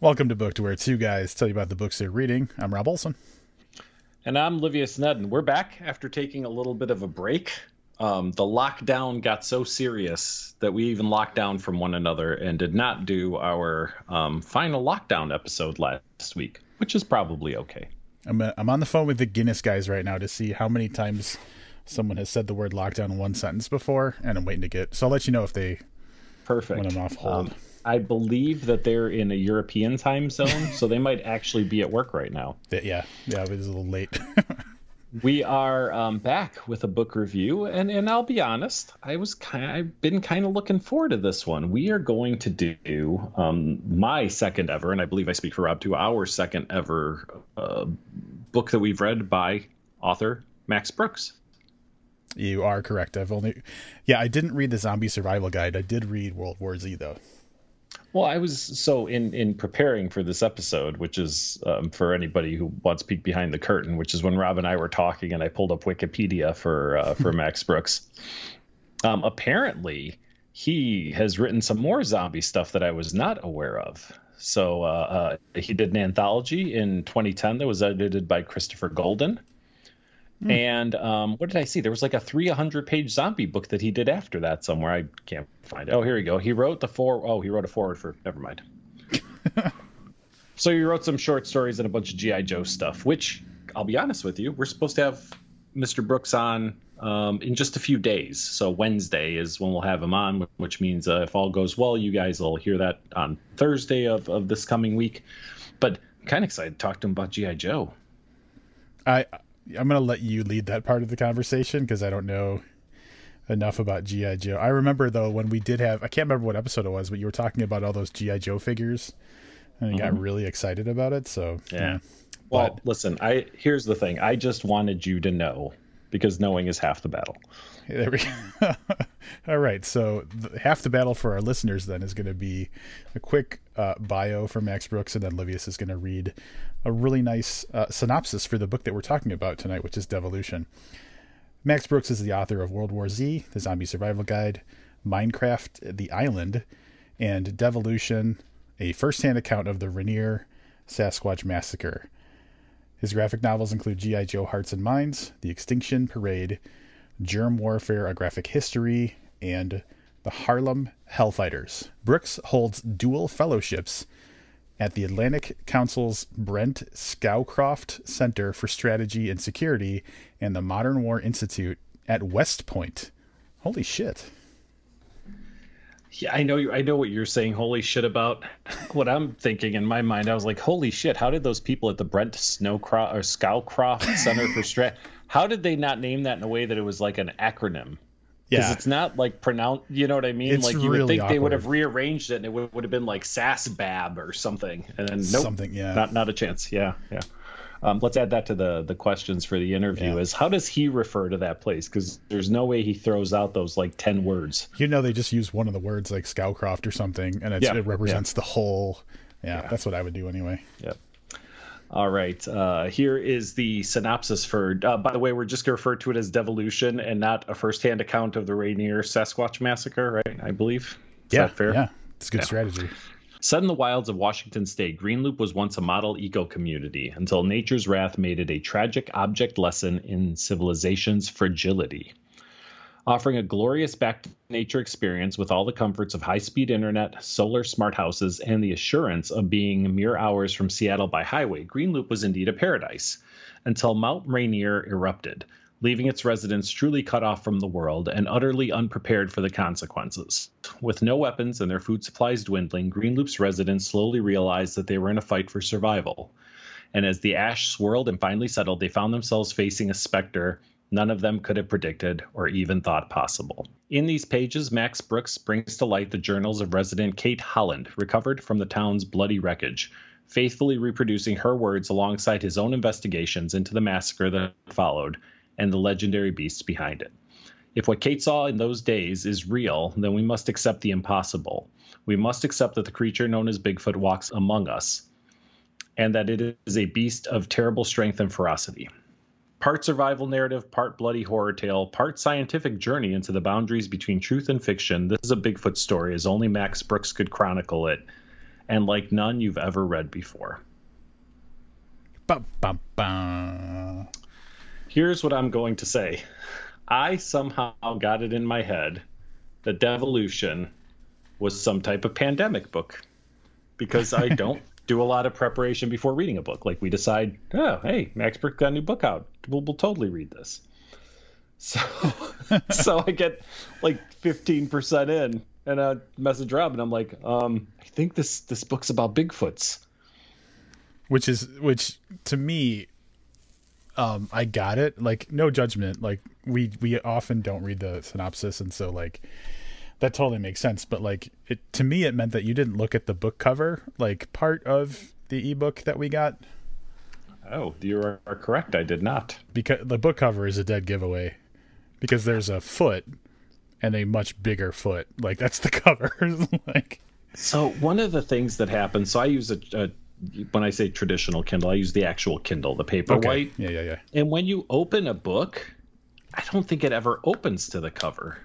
Welcome to Book to where two guys tell you about the books they're reading. I'm Rob Olson. And I'm Livia Snedden. We're back after taking a little bit of a break. Um, the lockdown got so serious that we even locked down from one another and did not do our um, final lockdown episode last week, which is probably okay. I'm, uh, I'm on the phone with the Guinness guys right now to see how many times someone has said the word lockdown in one sentence before, and I'm waiting to get. So I'll let you know if they perfect when I'm off hold. Um, I believe that they're in a European time zone, so they might actually be at work right now. Yeah, yeah, it was a little late. we are um, back with a book review, and and I'll be honest, I was kind, I've been kind of looking forward to this one. We are going to do um, my second ever, and I believe I speak for Rob too, our second ever uh, book that we've read by author Max Brooks. You are correct. I've only, yeah, I didn't read the Zombie Survival Guide. I did read World War Z though. Well, I was so in in preparing for this episode, which is um, for anybody who wants to peek behind the curtain, which is when Rob and I were talking, and I pulled up Wikipedia for uh, for Max Brooks. Um, apparently, he has written some more zombie stuff that I was not aware of. So uh, uh, he did an anthology in 2010 that was edited by Christopher Golden. Mm. And um, what did I see? There was like a 300 page zombie book that he did after that somewhere. I can't find it. Oh, here we go. He wrote the four. Oh, he wrote a forward for. Never mind. so he wrote some short stories and a bunch of GI Joe stuff. Which I'll be honest with you, we're supposed to have Mr. Brooks on um, in just a few days. So Wednesday is when we'll have him on, which means uh, if all goes well, you guys will hear that on Thursday of, of this coming week. But I'm kind of excited to talk to him about GI Joe. I I'm gonna let you lead that part of the conversation because I don't know enough about GI Joe. I remember though when we did have I can't remember what episode it was, but you were talking about all those GI Joe figures, and I mm-hmm. got really excited about it. So yeah. yeah. Well, but, listen, I here's the thing. I just wanted you to know because knowing is half the battle. There we go. All right. So the, half the battle for our listeners then is going to be a quick uh, bio for Max Brooks, and then Livius is going to read a really nice uh, synopsis for the book that we're talking about tonight, which is Devolution. Max Brooks is the author of World War Z, The Zombie Survival Guide, Minecraft, The Island, and Devolution, a first-hand account of the Rainier Sasquatch Massacre. His graphic novels include G.I. Joe Hearts and Minds, The Extinction Parade, Germ Warfare, A Graphic History, and The Harlem Hellfighters. Brooks holds dual fellowships at the Atlantic Council's Brent Scowcroft Center for Strategy and Security and the Modern War Institute at West Point. Holy shit. Yeah, I know you I know what you're saying holy shit about. what I'm thinking in my mind, I was like, holy shit, how did those people at the Brent Snowcroft or Scowcroft Center for Strat how did they not name that in a way that it was like an acronym? Because yeah. it's not like pronounced, you know what I mean? It's like you really would think awkward. they would have rearranged it and it would, would have been like SASBAB or something. And then nope, something, yeah, not not a chance. Yeah, yeah. Um, let's add that to the the questions for the interview. Yeah. Is how does he refer to that place? Because there's no way he throws out those like ten words. You know, they just use one of the words like Scowcroft or something, and yeah. it represents yeah. the whole. Yeah, that's what I would do anyway. Yep. All right. Uh, here is the synopsis for. Uh, by the way, we're just going to refer to it as devolution and not a first-hand account of the Rainier Sasquatch massacre, right? I believe. Is yeah. fair? Yeah. It's a good strategy. Set in the wilds of Washington State, Greenloop was once a model eco community until nature's wrath made it a tragic object lesson in civilization's fragility. Offering a glorious back to nature experience with all the comforts of high speed internet, solar smart houses, and the assurance of being mere hours from Seattle by highway, Greenloop was indeed a paradise until Mount Rainier erupted, leaving its residents truly cut off from the world and utterly unprepared for the consequences. With no weapons and their food supplies dwindling, Greenloop's residents slowly realized that they were in a fight for survival. And as the ash swirled and finally settled, they found themselves facing a specter none of them could have predicted or even thought possible. In these pages, Max Brooks brings to light the journals of resident Kate Holland, recovered from the town's bloody wreckage, faithfully reproducing her words alongside his own investigations into the massacre that followed and the legendary beasts behind it. If what Kate saw in those days is real, then we must accept the impossible. We must accept that the creature known as Bigfoot walks among us, and that it is a beast of terrible strength and ferocity part survival narrative, part bloody horror tale, part scientific journey into the boundaries between truth and fiction. This is a Bigfoot story, as only Max Brooks could chronicle it. and like none you've ever read before. Ba, ba, ba. Here's what I'm going to say I somehow got it in my head that Devolution was some type of pandemic book because I don't do a lot of preparation before reading a book. Like we decide, oh, hey, Max Brooks got a new book out. We'll, we'll totally read this. So, so I get like 15% in and I message Rob and I'm like, um, I think this, this book's about Bigfoots. Which is, which to me, um, I got it. Like, no judgment. Like, we, we often don't read the synopsis. And so, like, that totally makes sense. But like it to me, it meant that you didn't look at the book cover, like part of the ebook that we got. Oh, you are, are correct. I did not. Because the book cover is a dead giveaway, because there's a foot and a much bigger foot. Like that's the cover. like so, one of the things that happens. So I use a, a when I say traditional Kindle, I use the actual Kindle, the paper okay. white. Yeah, yeah, yeah. And when you open a book, I don't think it ever opens to the cover.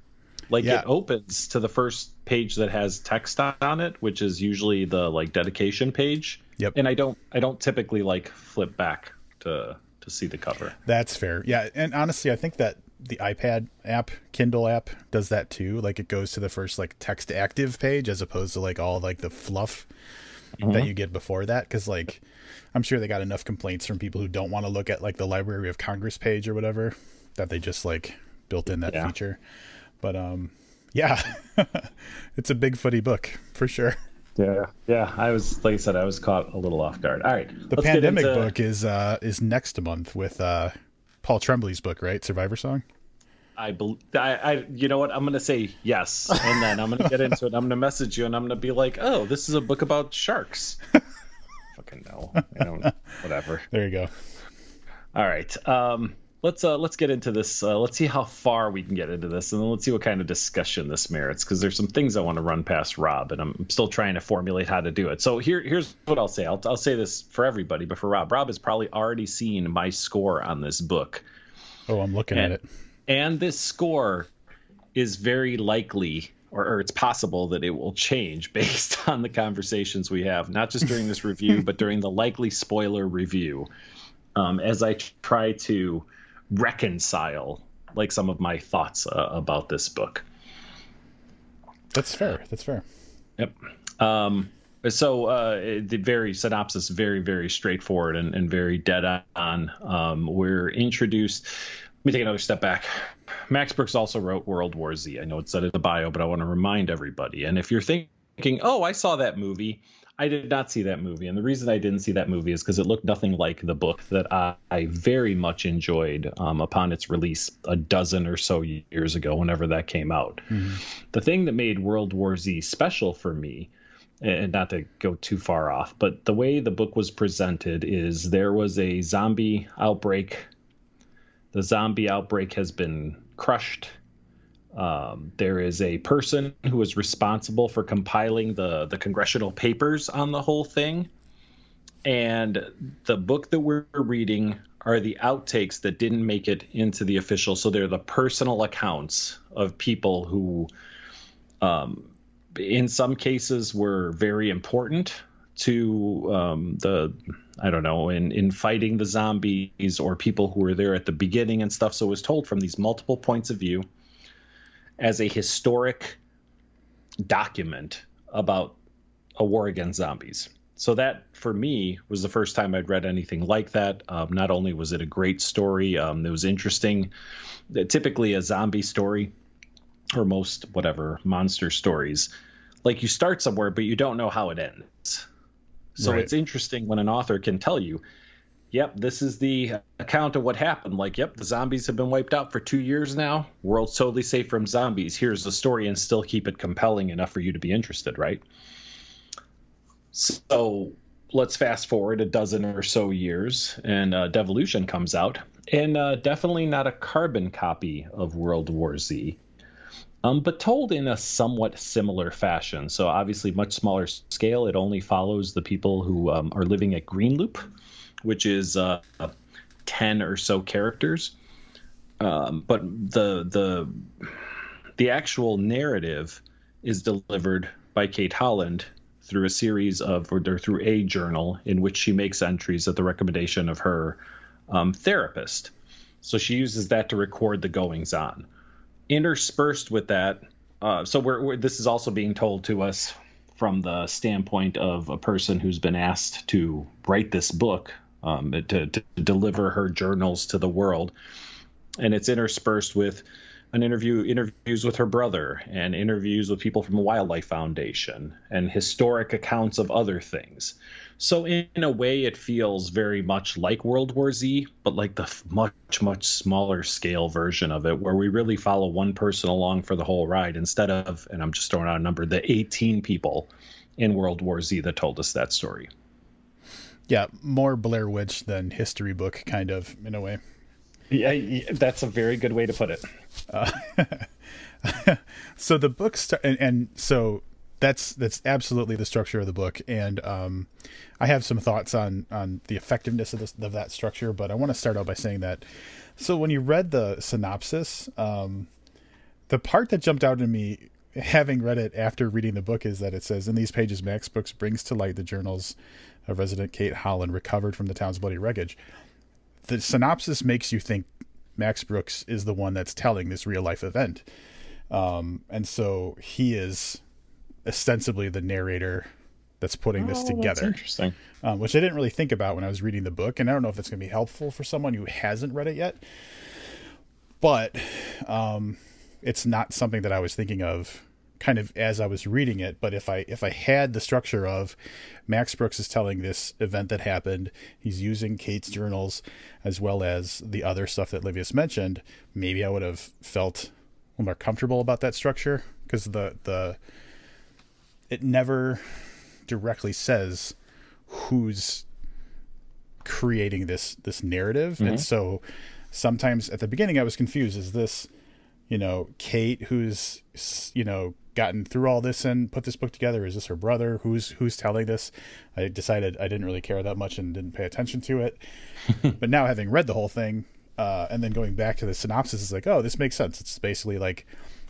Like yeah. it opens to the first page that has text on it, which is usually the like dedication page. Yep. And I don't I don't typically like flip back to to see the cover. That's fair. Yeah, and honestly, I think that the iPad app, Kindle app does that too. Like it goes to the first like text active page as opposed to like all like the fluff mm-hmm. that you get before that cuz like I'm sure they got enough complaints from people who don't want to look at like the Library of Congress page or whatever that they just like built in that yeah. feature. But um, yeah, it's a big footy book for sure. Yeah, yeah. I was like I said, I was caught a little off guard. All right, the pandemic into... book is uh is next month with uh Paul Tremblay's book, right? Survivor Song. I believe. I, I, you know what? I'm gonna say yes, and then I'm gonna get into it. I'm gonna message you, and I'm gonna be like, "Oh, this is a book about sharks." Fucking no, I don't. Whatever. There you go. All right. Um, let's uh, let's get into this. Uh, let's see how far we can get into this, and then let's see what kind of discussion this merits. Because there's some things I want to run past Rob, and I'm still trying to formulate how to do it. So here, here's what I'll say. I'll, I'll say this for everybody, but for Rob, Rob has probably already seen my score on this book. Oh, I'm looking and, at it. And this score is very likely. Or, or it's possible that it will change based on the conversations we have, not just during this review, but during the likely spoiler review. Um, as I try to reconcile like some of my thoughts uh, about this book. That's fair. That's fair. Yep. Um, so uh, the very synopsis, very very straightforward and, and very dead on. Um, we're introduced. Let me take another step back. Max Brooks also wrote World War Z. I know it said in the bio, but I want to remind everybody. And if you're thinking, "Oh, I saw that movie," I did not see that movie, and the reason I didn't see that movie is because it looked nothing like the book that I, I very much enjoyed um, upon its release a dozen or so years ago, whenever that came out. Mm-hmm. The thing that made World War Z special for me, and not to go too far off, but the way the book was presented is there was a zombie outbreak. The zombie outbreak has been crushed um, there is a person who is responsible for compiling the the congressional papers on the whole thing, and the book that we're reading are the outtakes that didn't make it into the official. So they're the personal accounts of people who, um, in some cases, were very important to um, the I don't know in in fighting the zombies or people who were there at the beginning and stuff. So it was told from these multiple points of view as a historic document about a war against zombies. So that for me was the first time I'd read anything like that. Um, not only was it a great story, um, it was interesting. Typically, a zombie story or most whatever monster stories, like you start somewhere but you don't know how it ends. So right. it's interesting when an author can tell you yep, this is the account of what happened. Like, yep, the zombies have been wiped out for two years now. World's totally safe from zombies. Here's the story, and still keep it compelling enough for you to be interested, right? So let's fast forward a dozen or so years, and uh, Devolution comes out, and uh, definitely not a carbon copy of World War Z. Um, but told in a somewhat similar fashion. So, obviously, much smaller scale. It only follows the people who um, are living at Green Loop, which is uh, ten or so characters. Um, but the the the actual narrative is delivered by Kate Holland through a series of, or through a journal in which she makes entries at the recommendation of her um, therapist. So she uses that to record the goings on. Interspersed with that, uh, so we're, we're, this is also being told to us from the standpoint of a person who's been asked to write this book, um, to, to deliver her journals to the world. And it's interspersed with an interview interviews with her brother and interviews with people from the Wildlife Foundation and historic accounts of other things. So in, in, a way, it feels very much like World War Z, but like the much much smaller scale version of it, where we really follow one person along for the whole ride instead of, and I'm just throwing out a number, the 18 people in World War Z that told us that story. Yeah, more Blair Witch than history book, kind of in a way. Yeah, that's a very good way to put it. Uh, so the book start, and, and, so that's that's absolutely the structure of the book, and um, I have some thoughts on on the effectiveness of this of that structure. But I want to start out by saying that. So when you read the synopsis, um, the part that jumped out to me, having read it after reading the book, is that it says in these pages, Max Brooks brings to light the journals of resident Kate Holland recovered from the town's bloody wreckage the synopsis makes you think Max Brooks is the one that's telling this real life event. Um, and so he is ostensibly the narrator that's putting oh, this together. interesting. Um, which I didn't really think about when I was reading the book, and I don't know if it's going to be helpful for someone who hasn't read it yet. But um, it's not something that I was thinking of kind of as I was reading it. But if I if I had the structure of Max Brooks is telling this event that happened, he's using Kate's journals as well as the other stuff that Livius mentioned, maybe I would have felt more comfortable about that structure because the the it never directly says who's creating this this narrative mm-hmm. and so sometimes at the beginning I was confused is this you know Kate who's you know gotten through all this and put this book together? Is this her brother? Who's who's telling this? I decided I didn't really care that much and didn't pay attention to it. but now having read the whole thing, uh, and then going back to the synopsis, is like, oh, this makes sense. It's basically like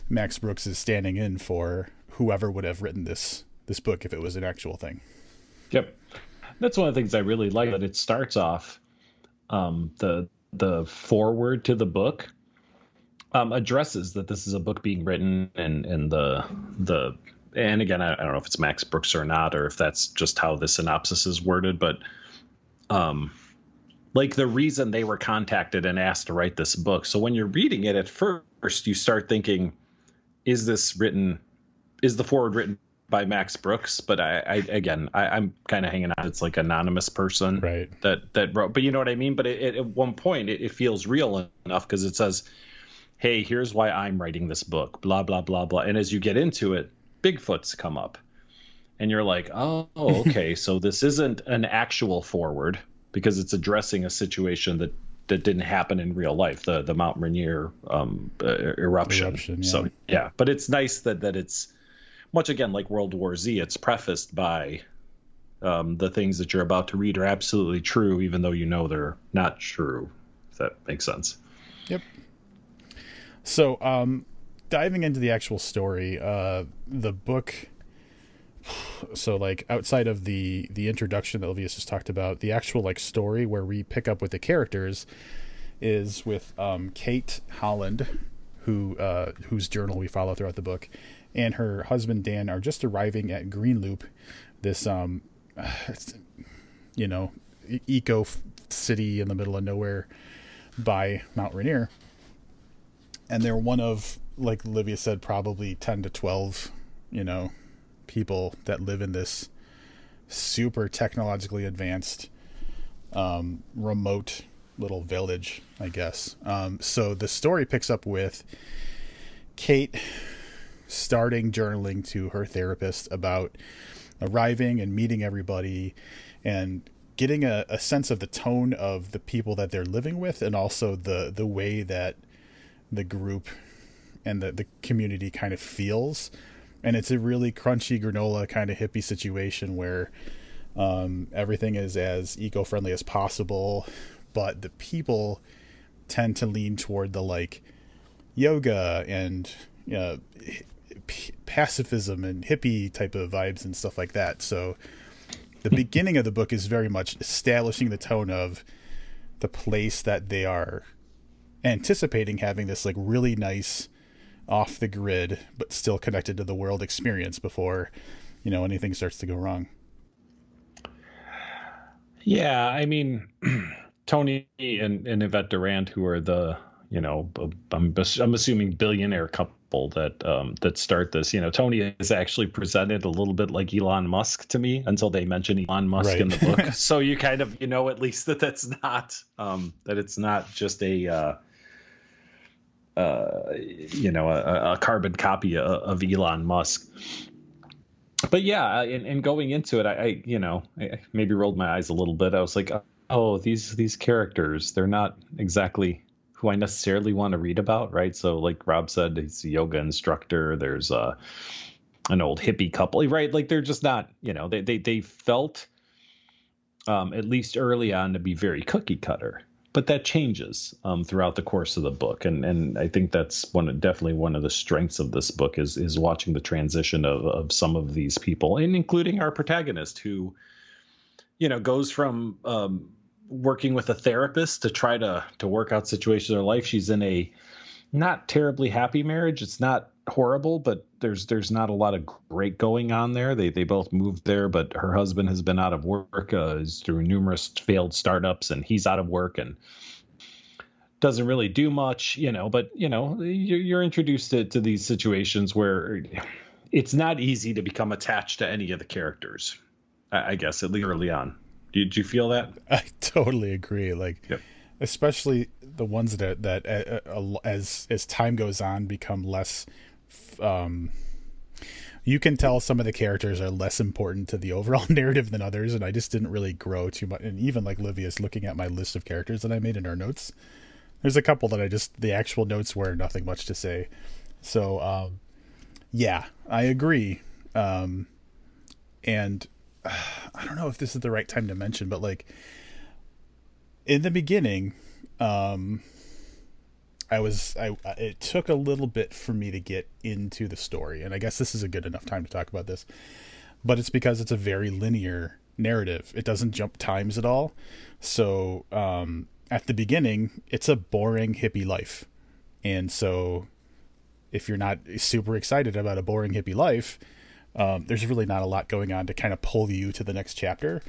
Max Brooks is standing in for whoever would have written this this book if it was an actual thing. Yep, that's one of the things I really like that it starts off um, the the forward to the book um, addresses that this is a book being written and and the the and again I, I, don't know if it's Max Brooks or not or if that's just how the synopsis is worded, but um like the reason they were contacted and asked to write this book. So when you're reading it at first, you start thinking, is this written? Is the forward written by Max Brooks? But I, I again, I, am kind of hanging out. It's like anonymous person right. that that wrote. But you know what I mean. But it, it, at one point, it, it feels real enough because it says hey, here's why I'm writing this book, blah, blah, blah, blah. And as you get into it, Bigfoot's come up. And you're like, oh, okay, so this isn't an actual forward because it's addressing a situation that, that didn't happen in real life, the, the Mount Rainier um, uh, eruption. eruption yeah. So, yeah, but it's nice that, that it's much again like World War Z, it's prefaced by um, the things that you're about to read are absolutely true, even though you know they're not true, if that makes sense. Yep. So, um, diving into the actual story, uh, the book. So, like outside of the the introduction that Livius just talked about, the actual like story where we pick up with the characters is with um, Kate Holland, who uh, whose journal we follow throughout the book, and her husband Dan are just arriving at Green Loop, this um, you know, eco city in the middle of nowhere by Mount Rainier and they're one of like Livia said, probably ten to twelve, you know, people that live in this super technologically advanced, um, remote little village, I guess. Um, so the story picks up with Kate starting journaling to her therapist about arriving and meeting everybody and getting a, a sense of the tone of the people that they're living with and also the the way that the group and the, the community kind of feels. And it's a really crunchy granola kind of hippie situation where um, everything is as eco friendly as possible, but the people tend to lean toward the like yoga and uh, p- pacifism and hippie type of vibes and stuff like that. So the beginning of the book is very much establishing the tone of the place that they are anticipating having this like really nice off the grid but still connected to the world experience before you know anything starts to go wrong yeah i mean tony and, and yvette Durant who are the you know i'm, I'm assuming billionaire couple that um, that start this you know tony is actually presented a little bit like elon musk to me until they mention elon musk right. in the book so you kind of you know at least that that's not um, that it's not just a uh, uh, you know, a, a, carbon copy of, of Elon Musk. But yeah, and, and going into it, I, I, you know, I maybe rolled my eyes a little bit. I was like, oh, these these characters, they're not exactly who I necessarily want to read about, right? So, like Rob said, he's a yoga instructor. There's a uh, an old hippie couple, right? Like they're just not, you know, they they they felt um, at least early on to be very cookie cutter, but that changes um, throughout the course of the book, and and I think that's one definitely one of the strengths of this book is is watching the transition of of some of these people, and including our protagonist who, you know, goes from um, working with a therapist to try to to work out situations in her life. She's in a not terribly happy marriage. It's not horrible, but there's there's not a lot of great going on there. They they both moved there, but her husband has been out of work uh, through numerous failed startups, and he's out of work and doesn't really do much, you know. But you know, you're, you're introduced to, to these situations where it's not easy to become attached to any of the characters. I, I guess at least early on. Did you feel that? I totally agree. Like. Yep especially the ones that that uh, uh, as as time goes on become less um, you can tell some of the characters are less important to the overall narrative than others, and I just didn't really grow too much. And even like Livia's looking at my list of characters that I made in our notes, there's a couple that I just the actual notes were nothing much to say. So um, yeah, I agree. Um, and I don't know if this is the right time to mention, but like in the beginning, um, I was I it took a little bit for me to get into the story, and I guess this is a good enough time to talk about this. But it's because it's a very linear narrative. It doesn't jump times at all. So um, at the beginning, it's a boring hippie life, and so if you're not super excited about a boring hippie life, um, there's really not a lot going on to kind of pull you to the next chapter.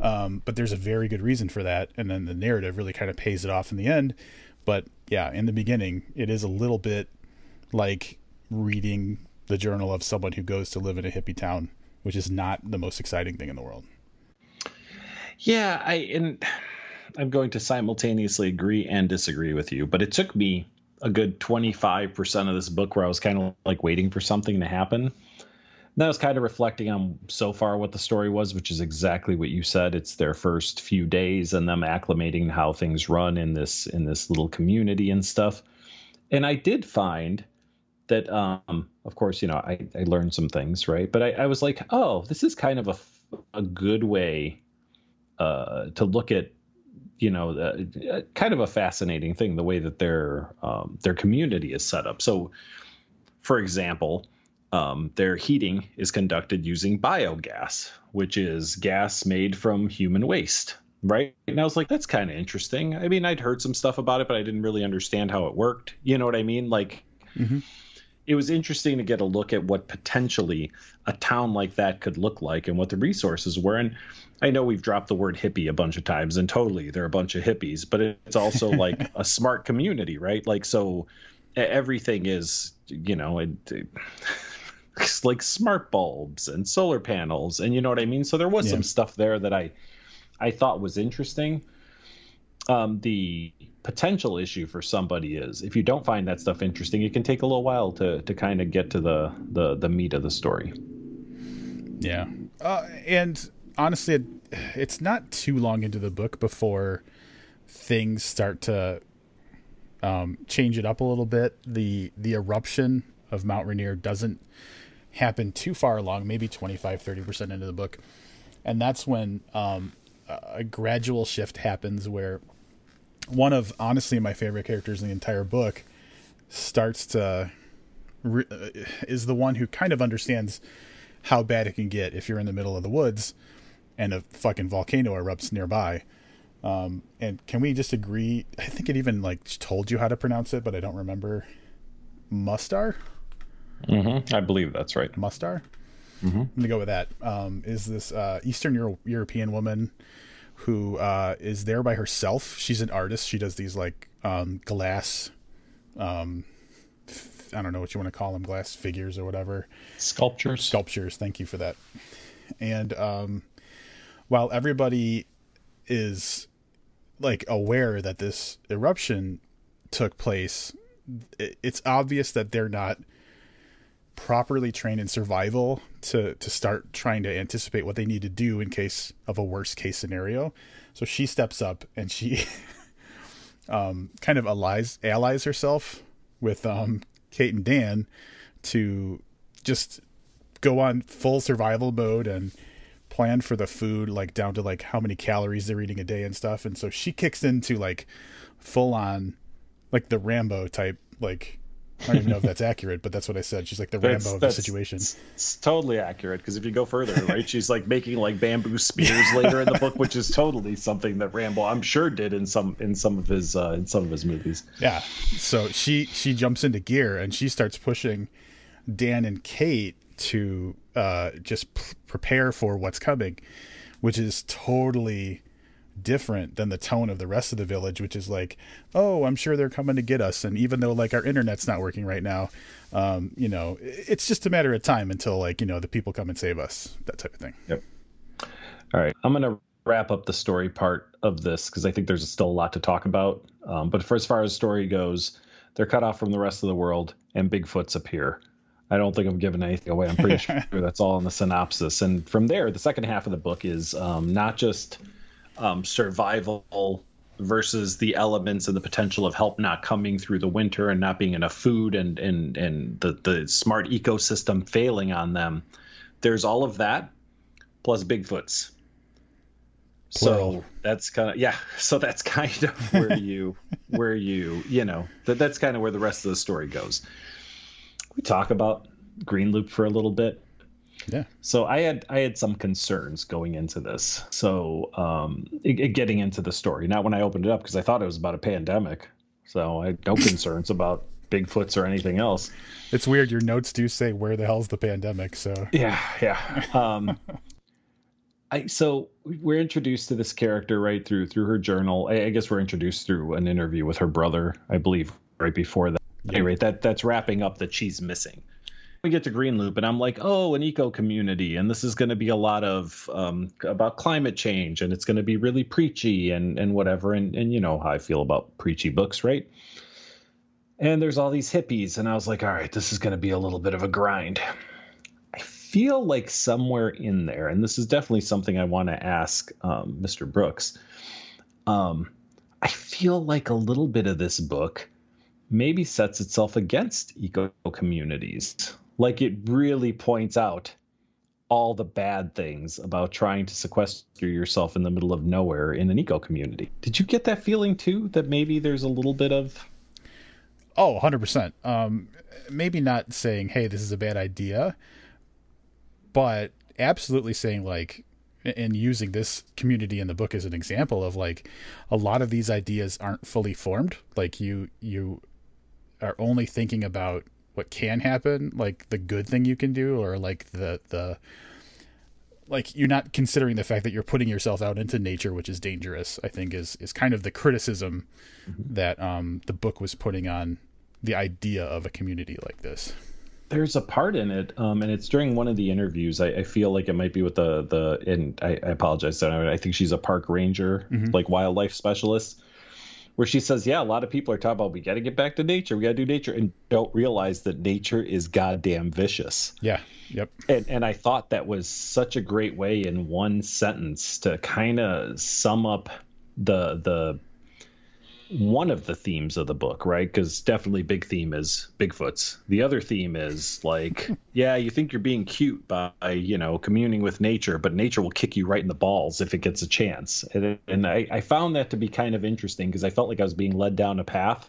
Um, but there's a very good reason for that, and then the narrative really kind of pays it off in the end but yeah, in the beginning, it is a little bit like reading the journal of someone who goes to live in a hippie town, which is not the most exciting thing in the world. Yeah, I and I'm going to simultaneously agree and disagree with you, but it took me a good 25% of this book where I was kind of like waiting for something to happen that was kind of reflecting on so far what the story was, which is exactly what you said. It's their first few days and them acclimating how things run in this in this little community and stuff. And I did find that, um, of course, you know, I, I learned some things, right? But I, I was like, oh, this is kind of a a good way uh, to look at you know, uh, kind of a fascinating thing the way that their um, their community is set up. So, for example, um, their heating is conducted using biogas, which is gas made from human waste. Right. And I was like, that's kind of interesting. I mean, I'd heard some stuff about it, but I didn't really understand how it worked. You know what I mean? Like, mm-hmm. it was interesting to get a look at what potentially a town like that could look like and what the resources were. And I know we've dropped the word hippie a bunch of times, and totally, they're a bunch of hippies, but it's also like a smart community, right? Like, so everything is, you know, it, it like smart bulbs and solar panels and you know what I mean. So there was yeah. some stuff there that I I thought was interesting. Um, the potential issue for somebody is if you don't find that stuff interesting, it can take a little while to to kind of get to the the the meat of the story. Yeah, uh, and honestly, it, it's not too long into the book before things start to um, change it up a little bit. The the eruption of Mount Rainier doesn't happen too far along, maybe 25, 30% into the book. And that's when um, a gradual shift happens where one of honestly my favorite characters in the entire book starts to re- uh, is the one who kind of understands how bad it can get if you're in the middle of the woods and a fucking volcano erupts nearby. Um, and can we just agree? I think it even like told you how to pronounce it, but I don't remember. Mustar. Mm-hmm. I believe that's right. Mustar. Mm-hmm. I'm gonna go with that. Um, is this uh, Eastern Euro- European woman who uh, is there by herself? She's an artist. She does these like um, glass. Um, I don't know what you want to call them, glass figures or whatever. Sculptures. Sculptures. Thank you for that. And um, while everybody is like aware that this eruption took place, it's obvious that they're not properly trained in survival to to start trying to anticipate what they need to do in case of a worst case scenario. So she steps up and she um, kind of allies allies herself with um, Kate and Dan to just go on full survival mode and plan for the food like down to like how many calories they're eating a day and stuff. And so she kicks into like full on like the Rambo type like I don't even know if that's accurate, but that's what I said. She's like the that's, Rambo of the situation. It's, it's totally accurate because if you go further, right, she's like making like bamboo spears later in the book, which is totally something that Rambo, I'm sure, did in some in some of his uh, in some of his movies. Yeah. So she she jumps into gear and she starts pushing Dan and Kate to uh, just p- prepare for what's coming, which is totally different than the tone of the rest of the village, which is like, oh, I'm sure they're coming to get us. And even though like our internet's not working right now, um, you know, it's just a matter of time until like, you know, the people come and save us, that type of thing. Yep. All right. I'm going to wrap up the story part of this because I think there's still a lot to talk about. Um, but for as far as story goes, they're cut off from the rest of the world and Bigfoots appear. I don't think I'm giving anything away. I'm pretty sure that's all in the synopsis. And from there, the second half of the book is um, not just um, survival versus the elements and the potential of help not coming through the winter and not being enough food and and and the the smart ecosystem failing on them. There's all of that plus Bigfoots. So that's kind of yeah. So that's kind of where you where you you know that that's kind of where the rest of the story goes. We talk about Green Loop for a little bit. Yeah. So I had I had some concerns going into this. So um, it, getting into the story, not when I opened it up because I thought it was about a pandemic. So I had no concerns about Bigfoots or anything else. It's weird. Your notes do say where the hell's the pandemic. So yeah, yeah. Um, I so we're introduced to this character right through through her journal. I, I guess we're introduced through an interview with her brother, I believe, right before that. Yeah. Anyway, that that's wrapping up that she's missing we get to Green Loop, and I'm like, oh, an eco community, and this is going to be a lot of um, about climate change, and it's going to be really preachy and and whatever, and and you know how I feel about preachy books, right? And there's all these hippies, and I was like, all right, this is going to be a little bit of a grind. I feel like somewhere in there, and this is definitely something I want to ask um, Mr. Brooks. Um, I feel like a little bit of this book maybe sets itself against eco communities like it really points out all the bad things about trying to sequester yourself in the middle of nowhere in an eco community. Did you get that feeling too that maybe there's a little bit of Oh, 100%. Um maybe not saying, "Hey, this is a bad idea," but absolutely saying like and using this community in the book as an example of like a lot of these ideas aren't fully formed like you you are only thinking about what can happen, like the good thing you can do, or like the the like you're not considering the fact that you're putting yourself out into nature, which is dangerous. I think is is kind of the criticism mm-hmm. that um, the book was putting on the idea of a community like this. There's a part in it, um, and it's during one of the interviews. I, I, feel like it might be with the the and I, I apologize. I think she's a park ranger, mm-hmm. like wildlife specialist where she says, "Yeah, a lot of people are talking about we got to get back to nature, we got to do nature, and don't realize that nature is goddamn vicious." Yeah. Yep. And and I thought that was such a great way in one sentence to kind of sum up the the one of the themes of the book, right? Because definitely big theme is Bigfoots. The other theme is like, yeah, you think you're being cute by you know communing with nature, but nature will kick you right in the balls if it gets a chance. And, and I, I found that to be kind of interesting because I felt like I was being led down a path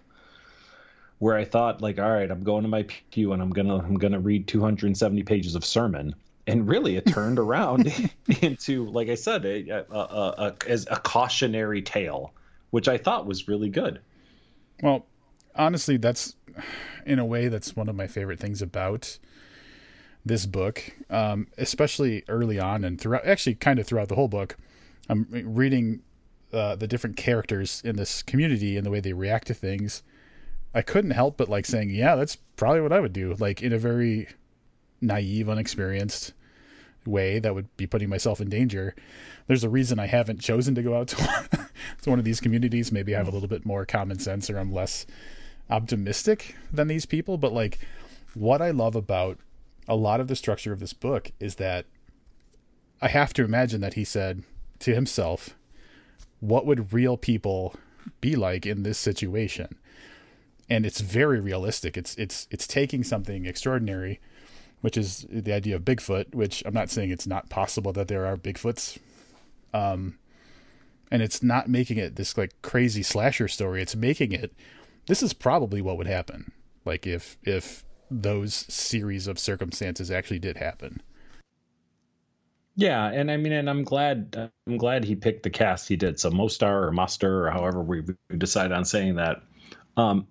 where I thought like, all right, I'm going to my pew and I'm gonna I'm gonna read 270 pages of sermon, and really it turned around into like I said, a, a, a, a, as a cautionary tale, which I thought was really good. Well, honestly, that's in a way that's one of my favorite things about this book, um, especially early on and throughout. Actually, kind of throughout the whole book, I'm reading uh, the different characters in this community and the way they react to things I couldn't help but like saying, yeah, that's probably what I would do, like in a very naive, unexperienced way that would be putting myself in danger. There's a reason I haven't chosen to go out to, one of these communities. Maybe I have a little bit more common sense or I'm less optimistic than these people. But like, what I love about a lot of the structure of this book is that I have to imagine that he said to himself, what would real people be like in this situation? and it's very realistic. It's it's it's taking something extraordinary, which is the idea of Bigfoot. Which I'm not saying it's not possible that there are Bigfoots, um, and it's not making it this like crazy slasher story. It's making it. This is probably what would happen, like if if those series of circumstances actually did happen. Yeah, and I mean, and I'm glad I'm glad he picked the cast he did. So Mostar or Muster or however we decide on saying that. Um,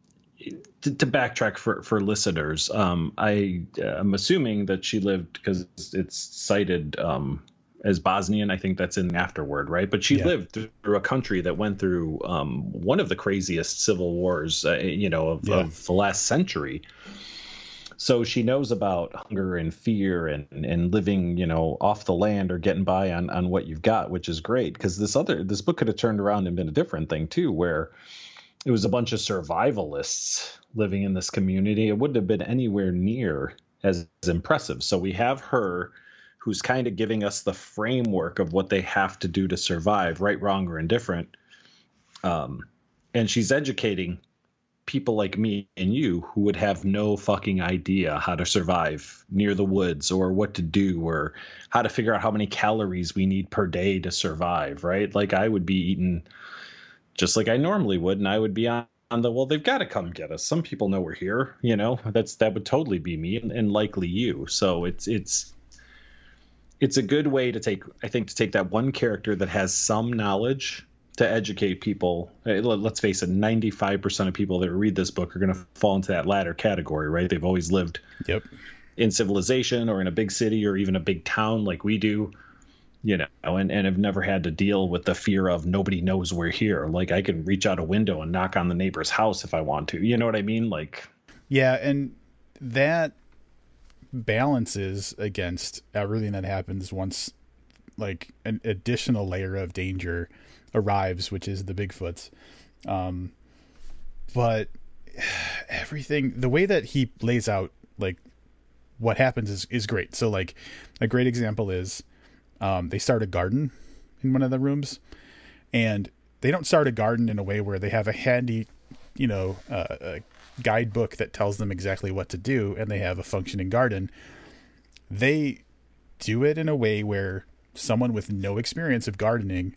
to, to, backtrack for for listeners, um, I am assuming that she lived because it's cited um, as Bosnian. I think that's in the afterword, right? But she yeah. lived through a country that went through um, one of the craziest civil wars, uh, you know, of, yeah. of, the last century. So she knows about hunger and fear and and living, you know, off the land or getting by on on what you've got, which is great. Because this other this book could have turned around and been a different thing too, where it was a bunch of survivalists living in this community, it wouldn't have been anywhere near as, as impressive. So we have her who's kind of giving us the framework of what they have to do to survive, right, wrong, or indifferent. Um, and she's educating people like me and you who would have no fucking idea how to survive near the woods or what to do or how to figure out how many calories we need per day to survive, right? Like I would be eating just like I normally would, and I would be on, on the well, they've got to come get us. Some people know we're here, you know. That's that would totally be me and, and likely you. So it's it's it's a good way to take I think to take that one character that has some knowledge to educate people. Eh, let's face it, 95% of people that read this book are going to fall into that latter category, right? They've always lived yep. in civilization or in a big city or even a big town like we do you know, and, and have never had to deal with the fear of nobody knows we're here. Like I can reach out a window and knock on the neighbor's house if I want to. You know what I mean? Like, yeah, and that balances against everything that happens once like an additional layer of danger arrives, which is the Bigfoots. Um, but everything, the way that he lays out, like what happens is is great. So like a great example is um, they start a garden in one of the rooms, and they don't start a garden in a way where they have a handy, you know, uh, a guidebook that tells them exactly what to do, and they have a functioning garden. They do it in a way where someone with no experience of gardening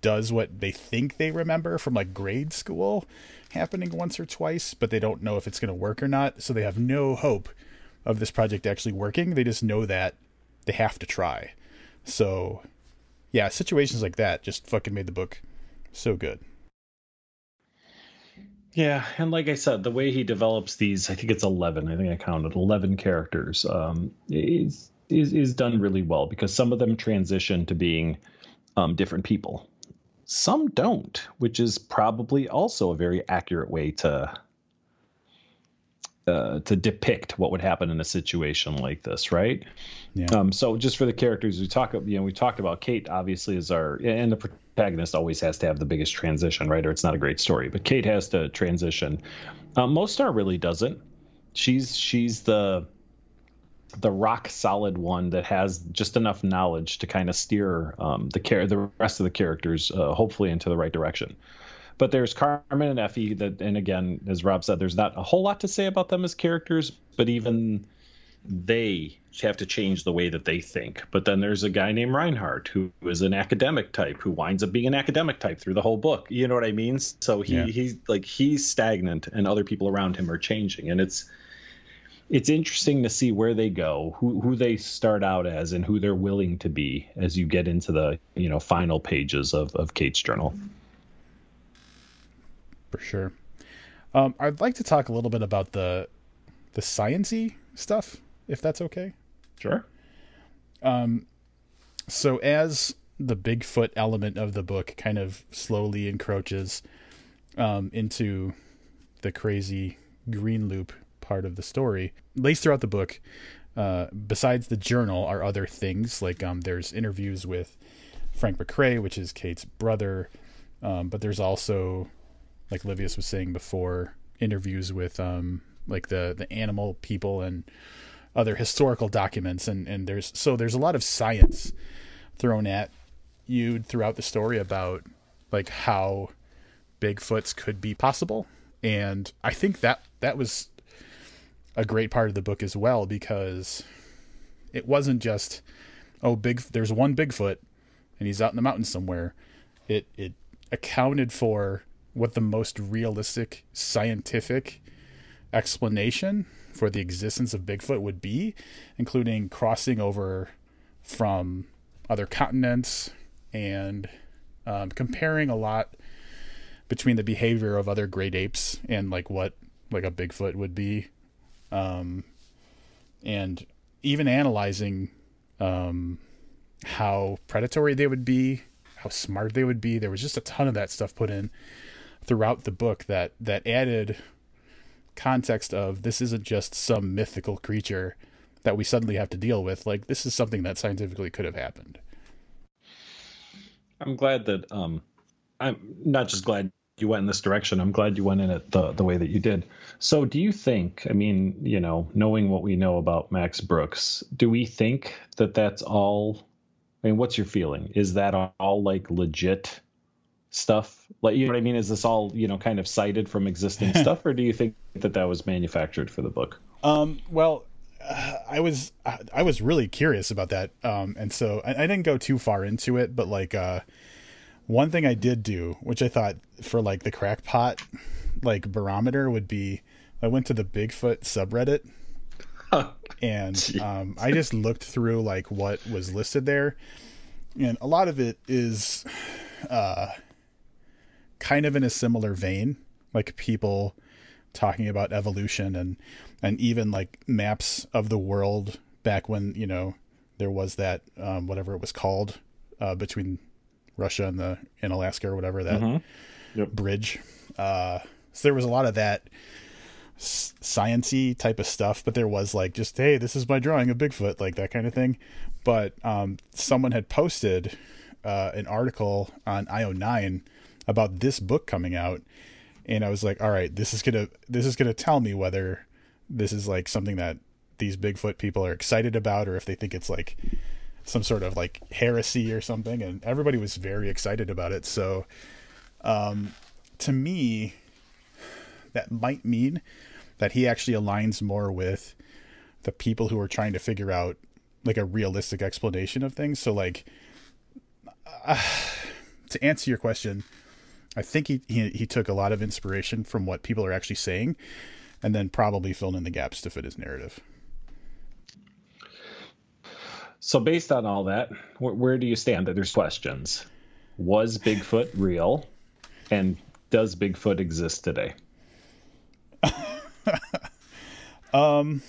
does what they think they remember from like grade school happening once or twice, but they don't know if it's going to work or not. So they have no hope of this project actually working. They just know that they have to try. So, yeah, situations like that just fucking made the book so good. Yeah, and like I said, the way he develops these, I think it's 11, I think I counted 11 characters, um, is, is, is done really well because some of them transition to being um, different people. Some don't, which is probably also a very accurate way to uh, to depict what would happen in a situation like this, right? Yeah. Um, so just for the characters we talk, you know, we talked about Kate obviously is our, and the protagonist always has to have the biggest transition, right? Or it's not a great story. But Kate has to transition. Um, Mostar really doesn't. She's she's the the rock solid one that has just enough knowledge to kind of steer um, the care the rest of the characters uh, hopefully into the right direction. But there's Carmen and Effie that, and again, as Rob said, there's not a whole lot to say about them as characters, but even they have to change the way that they think. But then there's a guy named Reinhardt who is an academic type who winds up being an academic type through the whole book. You know what I mean? So he yeah. he's like he's stagnant and other people around him are changing. And it's it's interesting to see where they go, who who they start out as and who they're willing to be as you get into the, you know, final pages of, of Kate's journal. For sure. Um, I'd like to talk a little bit about the the sciency stuff, if that's okay. Sure. Um, so as the Bigfoot element of the book kind of slowly encroaches um, into the crazy green loop part of the story, laced throughout the book, uh, besides the journal, are other things like um, there's interviews with Frank McCray, which is Kate's brother, um, but there's also, like Livius was saying before, interviews with um, like the the animal people and other historical documents. And and there's so there's a lot of science thrown at you throughout the story about like how bigfoots could be possible. And i think that that was a great part of the book as well because it wasn't just oh big there's one bigfoot and he's out in the mountains somewhere. It it accounted for what the most realistic scientific explanation for the existence of Bigfoot would be, including crossing over from other continents and um, comparing a lot between the behavior of other great apes and like what like a Bigfoot would be, um, and even analyzing um, how predatory they would be, how smart they would be. There was just a ton of that stuff put in throughout the book that that added context of this isn't just some mythical creature that we suddenly have to deal with. Like this is something that scientifically could have happened. I'm glad that um, I'm not just glad you went in this direction. I'm glad you went in it the the way that you did. So, do you think? I mean, you know, knowing what we know about Max Brooks, do we think that that's all? I mean, what's your feeling? Is that all like legit stuff? Like, you know what I mean? Is this all you know kind of cited from existing stuff, or do you think that that was manufactured for the book? Um, well, uh, I was I was really curious about that, um, and so I, I, didn't go too far into it. But like, uh, one thing I did do, which I thought for like the crackpot like barometer would be, I went to the Bigfoot subreddit. and um, I just looked through like what was listed there, and a lot of it is uh, kind of in a similar vein, like people talking about evolution and and even like maps of the world back when you know there was that um, whatever it was called uh, between Russia and the in Alaska or whatever that mm-hmm. yep. bridge. Uh, so there was a lot of that sciency type of stuff, but there was like just hey, this is my drawing of Bigfoot, like that kind of thing. But um, someone had posted uh, an article on IO9 about this book coming out, and I was like, all right, this is gonna this is gonna tell me whether this is like something that these Bigfoot people are excited about, or if they think it's like some sort of like heresy or something. And everybody was very excited about it. So, um, to me, that might mean that he actually aligns more with the people who are trying to figure out like a realistic explanation of things. So, like, uh, to answer your question, I think he, he he took a lot of inspiration from what people are actually saying, and then probably filled in the gaps to fit his narrative. So, based on all that, where, where do you stand? There's questions. Was Bigfoot real, and does Bigfoot exist today? um,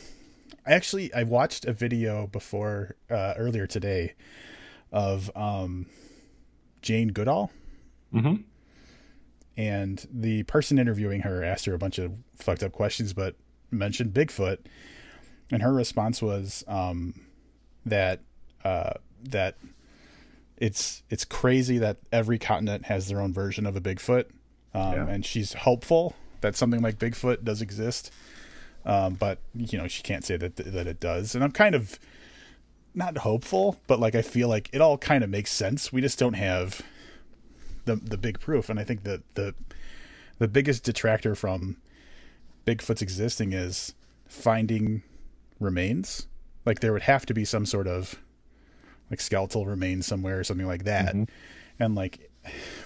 I actually, I watched a video before uh, earlier today of um Jane Goodall. Mm-hmm and the person interviewing her asked her a bunch of fucked up questions, but mentioned Bigfoot, and her response was um, that uh, that it's it's crazy that every continent has their own version of a Bigfoot, um, yeah. and she's hopeful that something like Bigfoot does exist, um, but you know she can't say that that it does, and I'm kind of not hopeful, but like I feel like it all kind of makes sense. We just don't have the the big proof. And I think that the the biggest detractor from Bigfoot's existing is finding remains Like there would have to be some sort of like skeletal remains somewhere or something like that. Mm-hmm. And like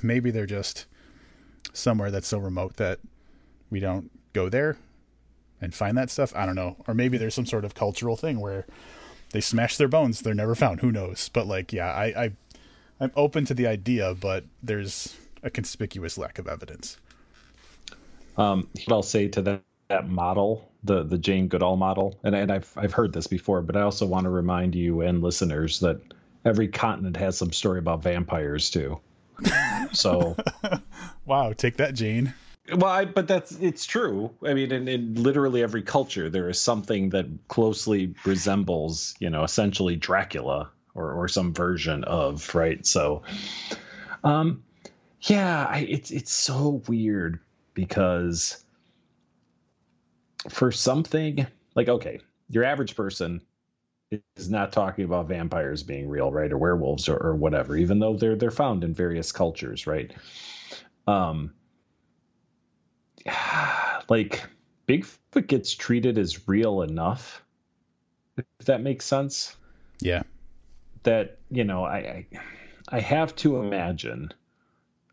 maybe they're just somewhere that's so remote that we don't go there and find that stuff. I don't know. Or maybe there's some sort of cultural thing where they smash their bones, they're never found. Who knows? But like, yeah, I, I I'm open to the idea, but there's a conspicuous lack of evidence. Um, what I'll say to that, that model, the the Jane Goodall model, and and I've I've heard this before, but I also want to remind you and listeners that every continent has some story about vampires too. So, wow, take that, Jane. Well, I, but that's it's true. I mean, in, in literally every culture, there is something that closely resembles, you know, essentially Dracula or or some version of right. So, um, yeah, I, it's it's so weird because for something like okay, your average person is not talking about vampires being real, right, or werewolves or, or whatever, even though they're they're found in various cultures, right? Um, like Bigfoot gets treated as real enough, if that makes sense. Yeah. That you know, I I, I have to imagine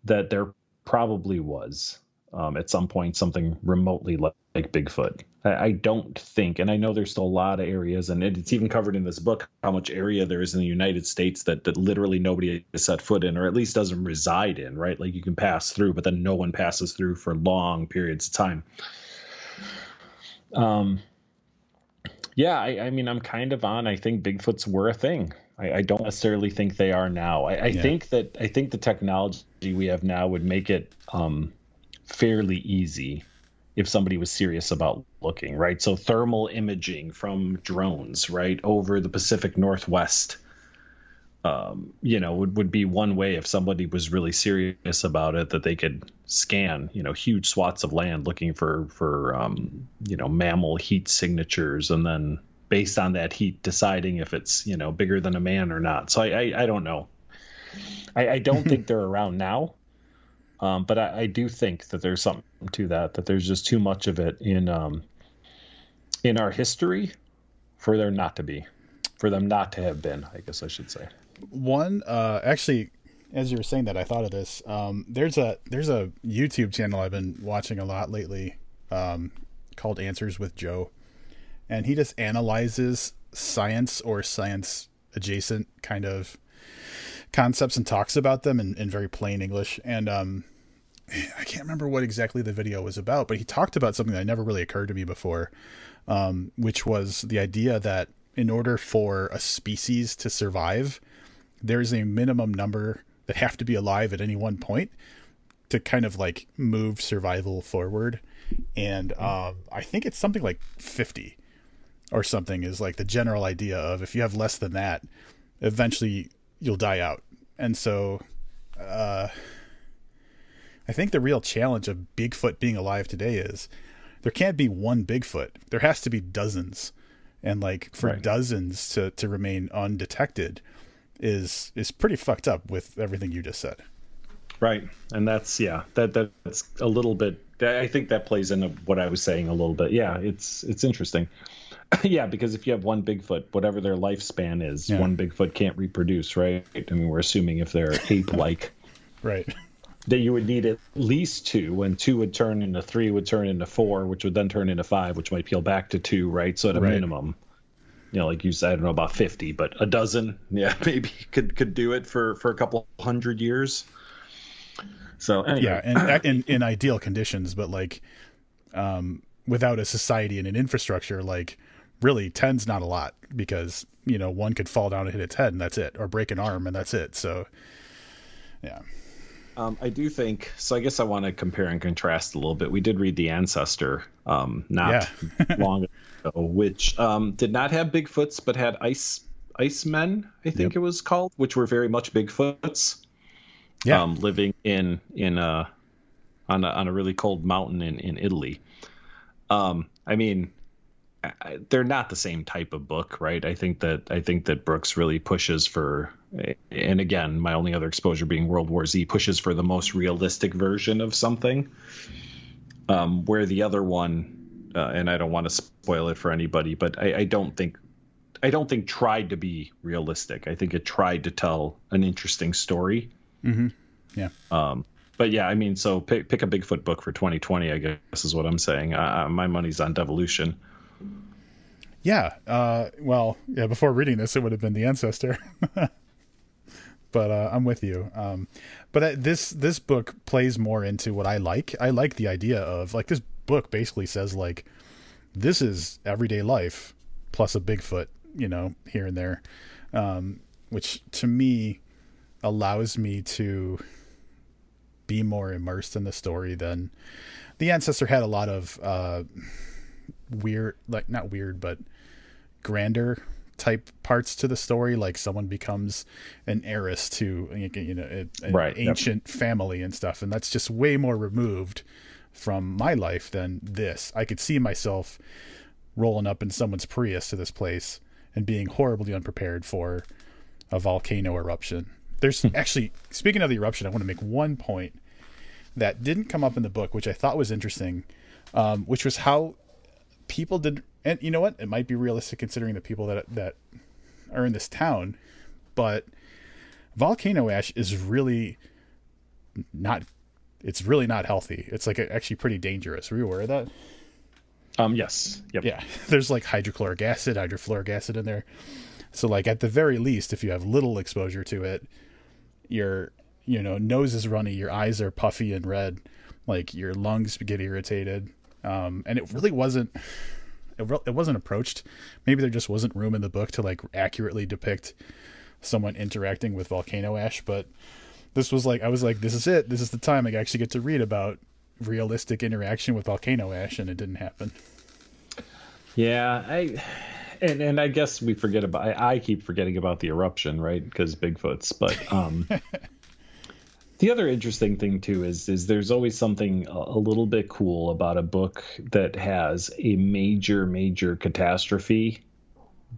that there probably was um, at some point something remotely like, like Bigfoot. I, I, don't think, and I know there's still a lot of areas, and it, it's even covered in this book how much area there is in the United States that that literally nobody has set foot in, or at least doesn't reside in. Right, like you can pass through, but then no one passes through for long periods of time. Um, yeah, I, I mean, I'm kind of on. I think Bigfoots were a thing. I, I don't necessarily think they are now. I, I yeah. think that I think the technology we have now would make it um, fairly easy if somebody was serious about looking, right? So thermal imaging from drones, right, over the Pacific Northwest, um, you know, would, would be one way if somebody was really serious about it that they could scan, you know, huge swaths of land looking for for um, you know mammal heat signatures, and then based on that heat deciding if it's you know bigger than a man or not. So I I, I don't know. I, I don't think they're around now. Um, but I, I, do think that there's something to that. That there's just too much of it in um, in our history for there not to be, for them not to have been. I guess I should say. One, uh, actually, as you were saying that, I thought of this. Um, there's a there's a YouTube channel I've been watching a lot lately, um, called Answers with Joe, and he just analyzes science or science adjacent kind of concepts and talks about them in, in very plain English. And um, I can't remember what exactly the video was about, but he talked about something that never really occurred to me before, um, which was the idea that in order for a species to survive, there's a minimum number that have to be alive at any one point to kind of like move survival forward. And um, I think it's something like 50 or something is like the general idea of if you have less than that, eventually you'll die out. And so, uh, I think the real challenge of Bigfoot being alive today is there can't be one Bigfoot. There has to be dozens. And like for right. dozens to, to remain undetected is is pretty fucked up with everything you just said. Right. And that's yeah, that that's a little bit I think that plays into what I was saying a little bit. Yeah, it's it's interesting. yeah, because if you have one Bigfoot, whatever their lifespan is, yeah. one Bigfoot can't reproduce, right? I mean, we're assuming if they're ape-like, right, that you would need at least two, and two would turn into three, would turn into four, which would then turn into five, which might peel back to two, right? So at a right. minimum, you know, like you said, I don't know about fifty, but a dozen, yeah, maybe could could do it for for a couple hundred years. So anyway. yeah, and in in ideal conditions, but like, um, without a society and an infrastructure, like really 10's not a lot because you know one could fall down and hit its head and that's it or break an arm and that's it so yeah um, I do think so. I guess I want to compare and contrast a little bit. We did read The Ancestor um, not yeah. long ago, which um, did not have Bigfoots, but had ice ice men. I think yep. it was called, which were very much Bigfoots. Yeah, um, living in in a on a on a really cold mountain in in Italy. Um, I mean, they're not the same type of book, right? I think that I think that Brooks really pushes for, and again, my only other exposure being World War Z pushes for the most realistic version of something, um, where the other one, uh, and I don't want to spoil it for anybody, but I, I don't think I don't think tried to be realistic. I think it tried to tell an interesting story. Mm-hmm. Yeah. Um, but yeah, I mean, so pick pick a Bigfoot book for 2020. I guess is what I'm saying. Uh, my money's on Devolution. Yeah. Uh, well, yeah. Before reading this, it would have been the ancestor. but uh, I'm with you. Um, but uh, this this book plays more into what I like. I like the idea of like this book basically says like this is everyday life plus a Bigfoot, you know, here and there, um, which to me allows me to be more immersed in the story than the ancestor had a lot of uh, weird, like not weird, but grander type parts to the story like someone becomes an heiress to you know an right, ancient yep. family and stuff and that's just way more removed from my life than this i could see myself rolling up in someone's prius to this place and being horribly unprepared for a volcano eruption there's hmm. actually speaking of the eruption i want to make one point that didn't come up in the book which i thought was interesting um, which was how people did and you know what? It might be realistic considering the people that that are in this town, but volcano ash is really not. It's really not healthy. It's like actually pretty dangerous. Were you aware of that? Um. Yes. Yep. Yeah. There's like hydrochloric acid, hydrofluoric acid in there. So like at the very least, if you have little exposure to it, your you know nose is runny, your eyes are puffy and red, like your lungs get irritated. Um, and it really wasn't it, it wasn't approached. Maybe there just wasn't room in the book to like accurately depict someone interacting with volcano ash, but this was like I was like, this is it. This is the time I actually get to read about realistic interaction with volcano ash, and it didn't happen. Yeah, I and and I guess we forget about. I, I keep forgetting about the eruption, right? Because Bigfoot's, but um, the other interesting thing too is is there's always something a little bit cool about a book that has a major major catastrophe,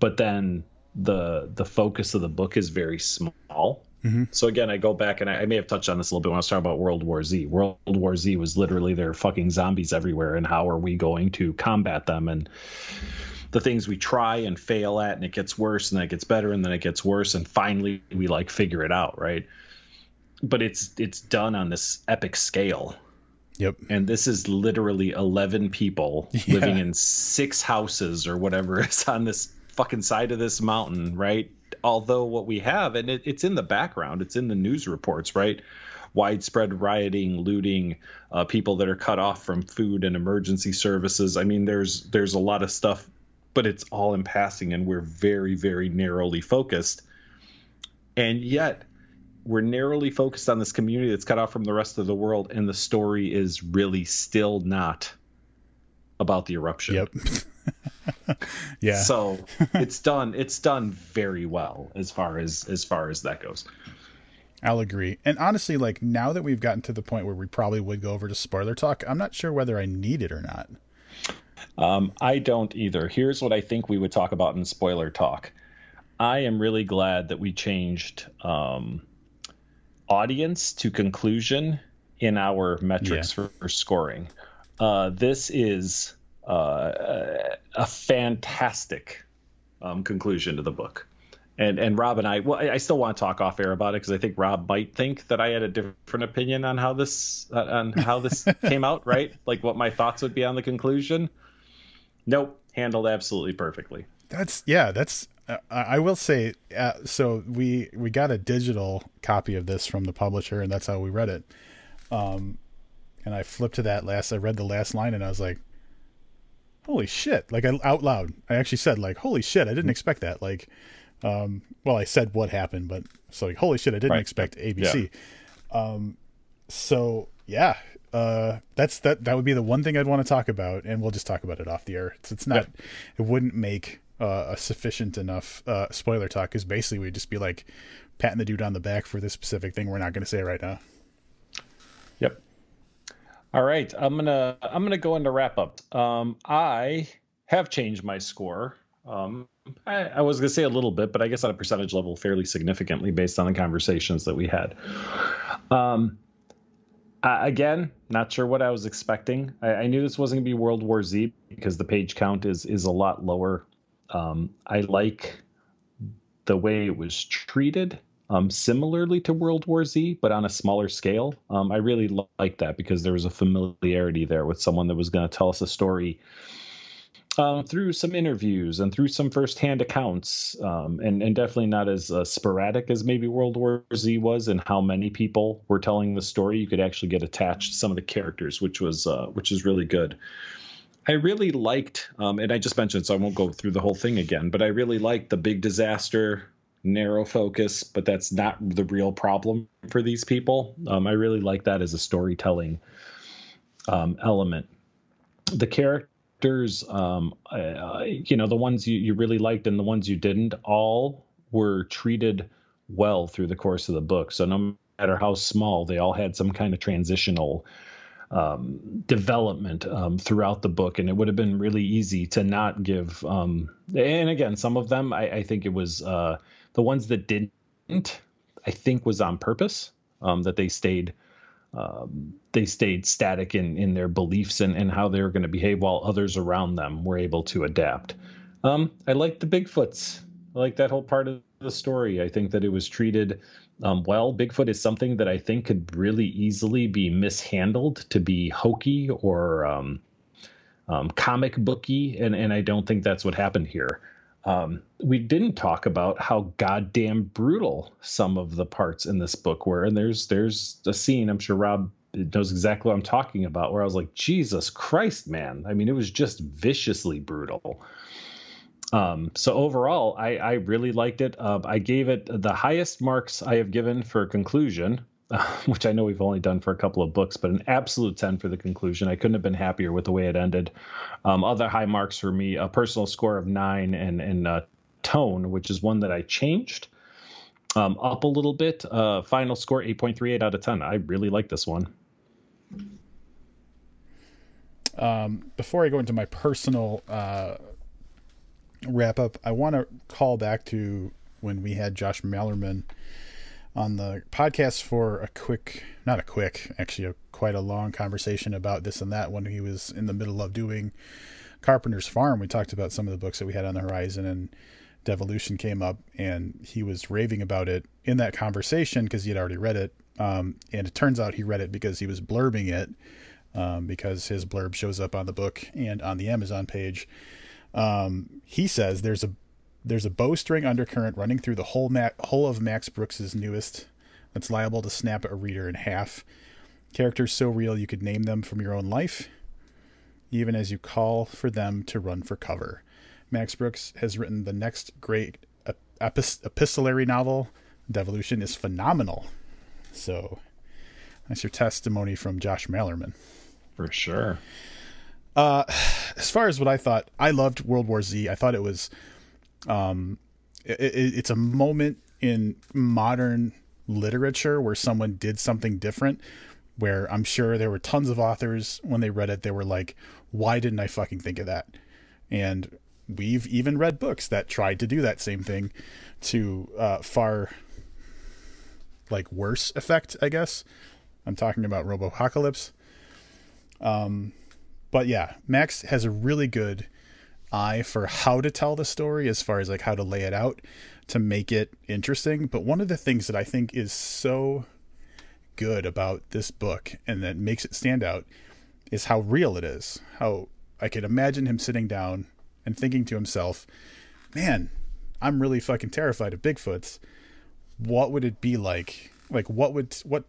but then the the focus of the book is very small. Mm-hmm. So again, I go back and I, I, may have touched on this a little bit when I was talking about World War Z. World War Z was literally there are fucking zombies everywhere, and how are we going to combat them? And the things we try and fail at, and it gets worse, and then it gets better, and then it gets worse, and finally we like figure it out, right? But it's it's done on this epic scale. Yep. And this is literally 11 people yeah. living in six houses or whatever is on this fucking side of this mountain, right? Although what we have, and it, it's in the background, it's in the news reports, right? Widespread rioting, looting, uh, people that are cut off from food and emergency services. I mean, there's there's a lot of stuff, but it's all in passing, and we're very very narrowly focused. And yet, we're narrowly focused on this community that's cut off from the rest of the world, and the story is really still not about the eruption. Yep. yeah. So it's done. It's done very well as far as as far as that goes. I'll agree. And honestly, like now that we've gotten to the point where we probably would go over to spoiler talk, I'm not sure whether I need it or not. Um, I don't either. Here's what I think we would talk about in spoiler talk. I am really glad that we changed um, audience to conclusion in our metrics yeah. for, for, scoring. Uh, this is uh, a fantastic um, conclusion to the book. And and Rob and I, well, I still want to talk off air about it because I think Rob might think that I had a different opinion on how this uh, on how this came out, right? Like what my thoughts would be on the conclusion. Nope, handled absolutely perfectly. That's yeah, that's I will say, uh, so we we got a digital copy of this from the publisher, and that's how we read it. Um, and I flipped to that last. I read the last line, and I was like, "Holy shit!" Like I, out loud, I actually said, "Like holy shit!" I didn't expect that. Like, um, well, I said what happened, but so like, holy shit! I didn't right. expect ABC. Yeah. Um, so yeah, uh, that's that. That would be the one thing I'd want to talk about, and we'll just talk about it off the air. It's, it's not. Yeah. It wouldn't make uh, a sufficient enough uh, spoiler talk because basically we'd just be like patting the dude on the back for this specific thing we're not going to say right now. Yep. All right, I'm gonna I'm gonna go into wrap up. Um, I have changed my score. Um, I, I, was gonna say a little bit, but I guess on a percentage level, fairly significantly based on the conversations that we had. Um, again, not sure what I was expecting. I, I, knew this wasn't gonna be World War Z because the page count is is a lot lower Um, I like the way it was treated, um, similarly to World War Z, but on a smaller scale. Um, I really like that because there was a familiarity there with someone that was going to tell us a story um, through some interviews and through some firsthand accounts, um, and and definitely not as uh, sporadic as maybe World War Z was, and how many people were telling the story. You could actually get attached to some of the characters, which was uh, which is really good. I really liked, um, and I just mentioned, so I won't go through the whole thing again, but I really liked the big disaster, narrow focus, but that's not the real problem for these people. Um, I really like that as a storytelling um, element. The characters, uh, you know, the ones you, you really liked and the ones you didn't, all were treated well through the course of the book. So no matter how small, they all had some kind of transitional um, development um, throughout the book, and it would have been really easy to not give. Um, and again, some of them, I, I think it was uh, the ones that didn't. I think was on purpose um, that they stayed um, they stayed static in, in their beliefs and, and how they were going to behave while others around them were able to adapt. Um, I like the Bigfoots. I like that whole part of the story. I think that it was treated um, well. Bigfoot is something that I think could really easily be mishandled to be hokey or um, um, comic booky, and, and I don't think that's what happened here. Um, we didn't talk about how goddamn brutal some of the parts in this book were, and there's there's a scene I'm sure Rob knows exactly what I'm talking about, where I was like, Jesus Christ, man! I mean, it was just viciously brutal. Um, so overall, I, I really liked it. Uh, I gave it the highest marks I have given for conclusion, which I know we've only done for a couple of books, but an absolute 10 for the conclusion. I couldn't have been happier with the way it ended. Um, other high marks for me, a personal score of nine and, and uh, tone, which is one that I changed um, up a little bit. Uh, final score 8.38 out of 10. I really like this one. Um, before I go into my personal uh, wrap up, I want to call back to when we had Josh Malerman on the podcast for a quick, not a quick, actually a quite a long conversation about this and that when he was in the middle of doing Carpenter's Farm. We talked about some of the books that we had on the horizon and Devolution came up and he was raving about it in that conversation because he had already read it. Um, and it turns out he read it because he was blurbing it um, because his blurb shows up on the book and on the Amazon page. Um, he says there's a there's a bowstring undercurrent running through the whole, ma- whole of Max Brooks's newest that's liable to snap a reader in half. Characters so real you could name them from your own life, even as you call for them to run for cover. Max Brooks has written the next great epistolary novel. Devolution is phenomenal. So, that's your testimony from Josh Malerman. For sure. Uh, as far as what I thought, I loved World War Z. I thought it was um, it, it, it's a moment in modern literature where someone did something different. Where I'm sure there were tons of authors when they read it, they were like, "Why didn't I fucking think of that?" And we've even read books that tried to do that same thing to uh, far like worse effect, I guess. I'm talking about Robopocalypse. Um, but yeah, Max has a really good eye for how to tell the story as far as like how to lay it out to make it interesting. But one of the things that I think is so good about this book and that makes it stand out is how real it is. How I could imagine him sitting down and thinking to himself, man, I'm really fucking terrified of Bigfoots. What would it be like? Like, what would, what,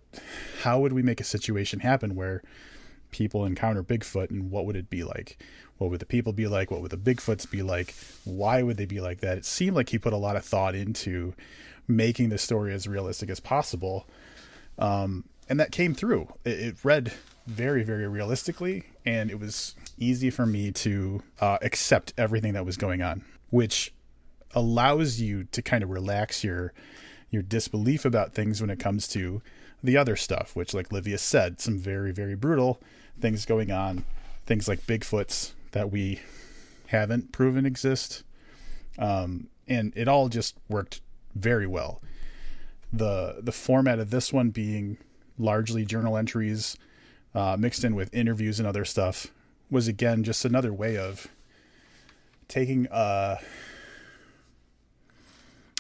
how would we make a situation happen where people encounter Bigfoot and what would it be like? What would the people be like? What would the Bigfoots be like? Why would they be like that? It seemed like he put a lot of thought into making the story as realistic as possible. Um, and that came through. It, it, read very, very realistically, and it was easy for me to uh, accept everything that was going on, which allows you to kind of relax your your disbelief about things when it comes to the other stuff, which, like Livia said, some very, very brutal things going on. Things like Bigfoots that we haven't proven exist. Um, and it all just worked very well. The the format of this one being largely journal entries uh, mixed in with interviews and other stuff was again just another way of taking a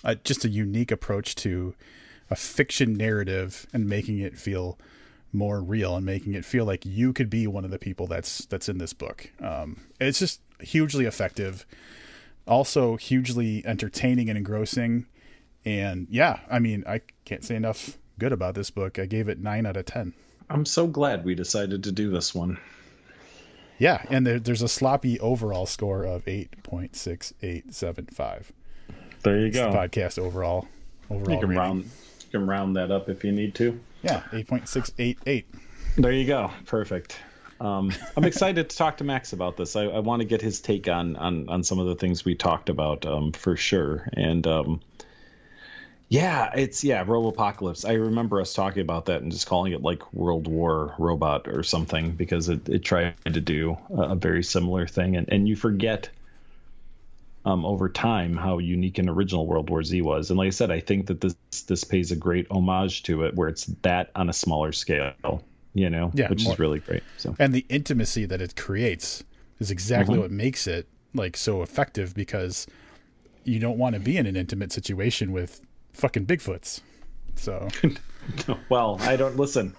uh, just a unique approach to a fiction narrative and making it feel more real and making it feel like you could be one of the people that's that's in this book. Um, it's just hugely effective, also hugely entertaining and engrossing. And yeah, I mean, I can't say enough good about this book. I gave it nine out of ten. I'm so glad we decided to do this one. Yeah, and there, there's a sloppy overall score of eight point six eight seven five. There you go. podcast overall. Overall, you can rating. round you can round that up if you need to. Yeah, eight point six eight eight. There you go. Perfect. Um, I'm excited to talk to Max about this. I, I want to get his take on, on on some of the things we talked about um, for sure. And um, yeah, it's yeah, Robopocalypse. I remember us talking about that and just calling it like World War Robot or something because it, it tried to do a very similar thing. And and you forget um, over time how unique and original World War Z was. And like I said, I think that this this pays a great homage to it, where it's that on a smaller scale. You know, yeah, which more. is really great. So and the intimacy that it creates is exactly mm-hmm. what makes it like so effective because you don't want to be in an intimate situation with fucking Bigfoots. So, well, I don't listen.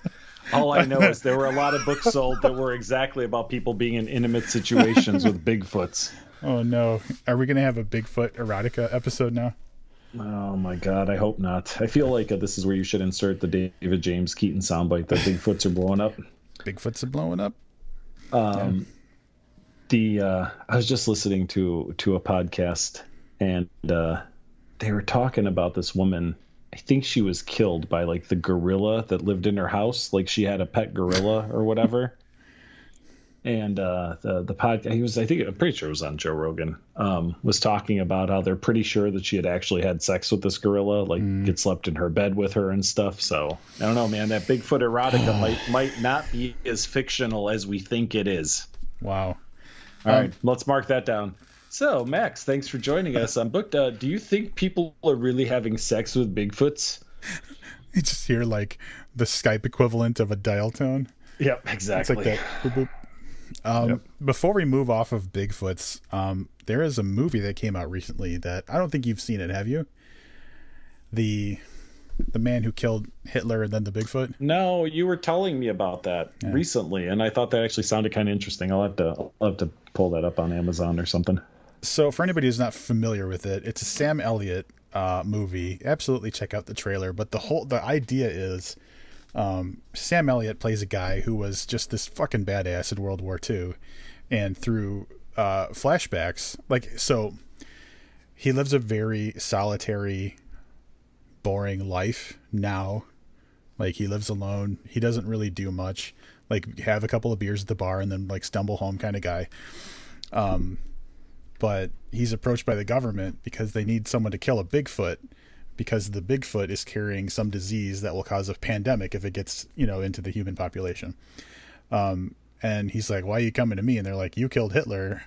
All I know is there were a lot of books sold that were exactly about people being in intimate situations with Bigfoots. Oh no! Are we gonna have a Bigfoot erotica episode now? Oh my god! I hope not. I feel like uh, this is where you should insert the David James Keaton soundbite that Bigfoots are blowing up. Bigfoots are blowing up. Um, yeah. the uh, I was just listening to to a podcast and uh, they were talking about this woman. I think she was killed by like the gorilla that lived in her house. Like she had a pet gorilla or whatever. And uh, the the podcast he was I think I'm pretty sure it was on Joe Rogan um, was talking about how they're pretty sure that she had actually had sex with this gorilla, like mm. get slept in her bed with her and stuff. So I don't know, man. That Bigfoot erotica might might not be as fictional as we think it is. Wow. All um, right, let's mark that down. So, Max, thanks for joining us on Book. Uh, do you think people are really having sex with Bigfoots? You just hear like the Skype equivalent of a dial tone. Yep, exactly. It's like that. Boop, boop. Um, yep. Before we move off of Bigfoots, um, there is a movie that came out recently that I don't think you've seen it. Have you? The the man who killed Hitler and then the Bigfoot? No, you were telling me about that yeah. recently, and I thought that actually sounded kind of interesting. I'll have to I'll have to pull that up on Amazon or something. So, for anybody who's not familiar with it, it's a Sam Elliott uh, movie. Absolutely check out the trailer. But the whole the idea is um, Sam Elliott plays a guy who was just this fucking badass in World War II, and through uh, flashbacks, like so, he lives a very solitary, boring life now. Like he lives alone. He doesn't really do much. Like have a couple of beers at the bar and then like stumble home kind of guy. Um, but he's approached by the government because they need someone to kill a Bigfoot because the Bigfoot is carrying some disease that will cause a pandemic if it gets, you know, into the human population. Um, and he's like, "Why are you coming to me?" And they're like, "You killed Hitler."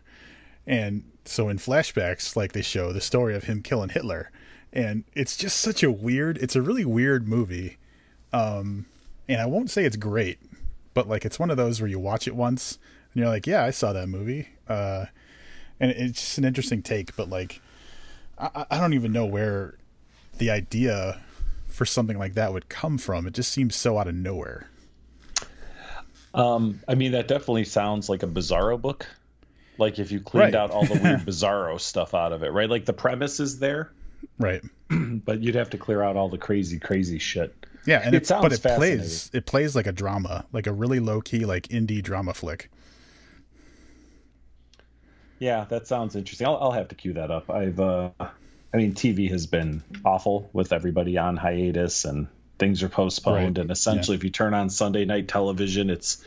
And so in flashbacks, like they show the story of him killing Hitler, and it's just such a weird. It's a really weird movie, um, and I won't say it's great, but like it's one of those where you watch it once and you're like, "Yeah, I saw that movie." Uh, and it's just an interesting take. But like, I, I don't even know where the idea for something like that would come from. It just seems so out of nowhere. Um, I mean, that definitely sounds like a Bizarro book. Like if you cleaned right. out all the weird Bizarro stuff out of it, right? Like the premise is there, right? but you'd have to clear out all the crazy, crazy shit. Yeah, and it, it sounds but it plays it plays like a drama, like a really low key, like indie drama flick. Yeah, that sounds interesting. I'll, I'll have to cue that up. I've, uh, I mean, TV has been awful with everybody on hiatus and things are postponed. Right. And essentially, yeah. if you turn on Sunday night television, it's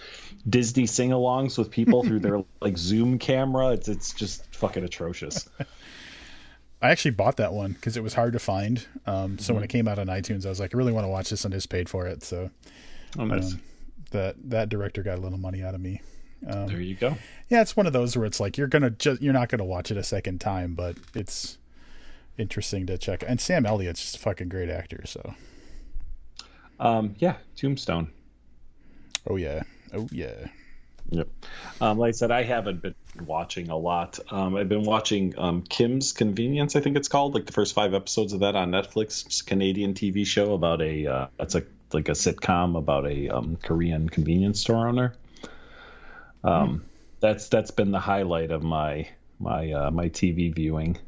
Disney sing-alongs with people through their like Zoom camera. It's it's just fucking atrocious. I actually bought that one because it was hard to find. Um, so mm-hmm. when it came out on iTunes, I was like, I really want to watch this, and just paid for it. So, oh, nice. Um, that that director got a little money out of me. Um, there you go. Yeah, it's one of those where it's like you're gonna just you're not gonna watch it a second time, but it's interesting to check. And Sam Elliott's just a fucking great actor. So, um, yeah, Tombstone. Oh yeah, oh yeah. Yep. Um, like I said, I haven't been watching a lot. Um, I've been watching um, Kim's Convenience, I think it's called, like the first five episodes of that on Netflix. It's a Canadian TV show about a uh, it's a like a sitcom about a um, Korean convenience store owner. Um, mm. That's that's been the highlight of my my uh, my TV viewing.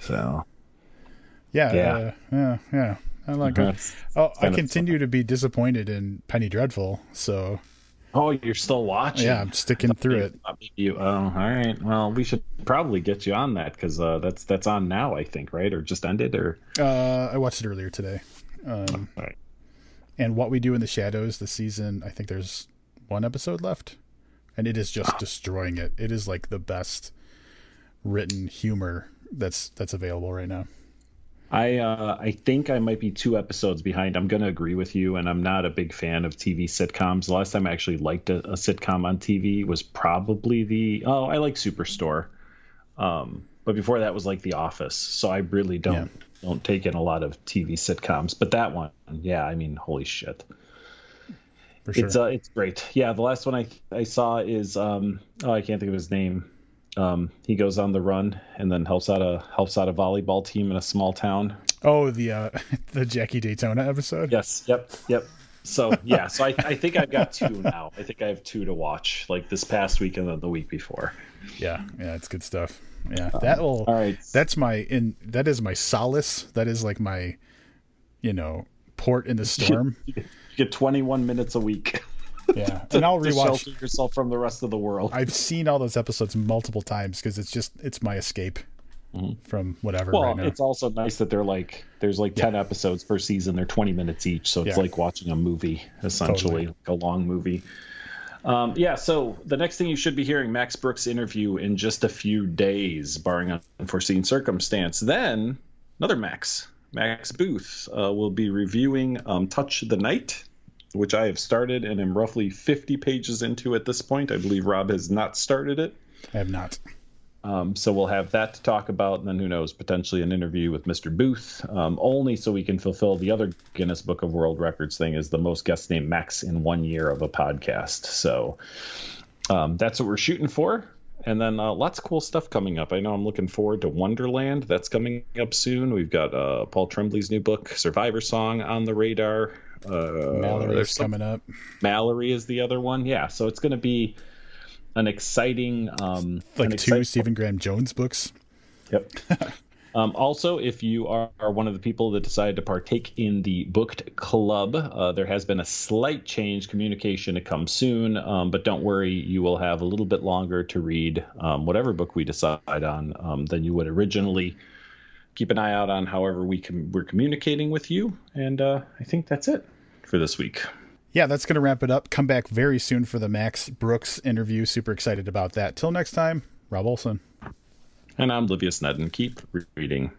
So. Yeah, yeah, uh, yeah, yeah. I like it. Oh, I continue to be disappointed in Penny Dreadful. So Oh, you're still watching? Yeah, I'm sticking through it. You, oh, all right. Well, we should probably get you on that because uh, that's that's on now, I think, right? Or just ended, or uh, I watched it earlier today. Um, right. And what we do in the shadows, the season, I think there's one episode left, and it is just destroying it. It is like the best written humor that's that's available right now. I uh, I think I might be two episodes behind. I'm going to agree with you, and I'm not a big fan of TV sitcoms. The last time I actually liked a, a sitcom on TV was probably the oh I like Superstore, um, but before that was like The Office. So I really don't yeah. don't take in a lot of TV sitcoms. But that one, yeah, I mean, holy shit. Sure. It's uh, it's great. Yeah, the last one I I saw is um oh I can't think of his name. Um, he goes on the run and then helps out a helps out a volleyball team in a small town. Oh, the uh, the Jackie Daytona episode. Yes. Yep. Yep. So yeah, so I, I think I've got two now. I think I have two to watch, like this past week and then the week before. Yeah, yeah, it's good stuff. Yeah, um, that will. All right, that's my in. That is my solace. That is like my, you know, port in the storm. you get 21 minutes a week. Yeah, and I'll rewatch shelter yourself from the rest of the world. I've seen all those episodes multiple times because it's just it's my escape mm-hmm. from whatever. Well, right it's also nice that they're like there's like ten episodes per season. They're 20 minutes each, so it's yeah. like watching a movie essentially, totally. like a long movie. Um, yeah, so the next thing you should be hearing Max Brooks interview in just a few days, barring unforeseen circumstance. Then another Max, Max Booth, uh, will be reviewing um, Touch the Night, which I have started and am roughly 50 pages into at this point. I believe Rob has not started it. I have not. Um, so we'll have that to talk about, and then who knows, potentially an interview with Mr. Booth, um, only so we can fulfill the other Guinness Book of World Records thing is the most guests named Max in one year of a podcast. So um, that's what we're shooting for. And then uh, lots of cool stuff coming up. I know I'm looking forward to Wonderland. That's coming up soon. We've got uh, Paul Tremblay's new book, Survivor Song, on the radar. Uh, Mallory is coming up. Mallory is the other one. Yeah, so it's going to be an exciting, um, like an two Stephen Graham Jones books. Yep. um, also, if you are, are, one of the people that decided to partake in the booked club, uh, there has been a slight change. Communication to come soon, um, but don't worry, you will have a little bit longer to read um, whatever book we decide on um, than you would originally keep an eye out on however we can we're communicating with you and uh, i think that's it for this week. Yeah that's going to wrap it up. Come back very soon for the max brooks interview. Super excited about that. Till next time rob olson. And i'm livius nedin keep reading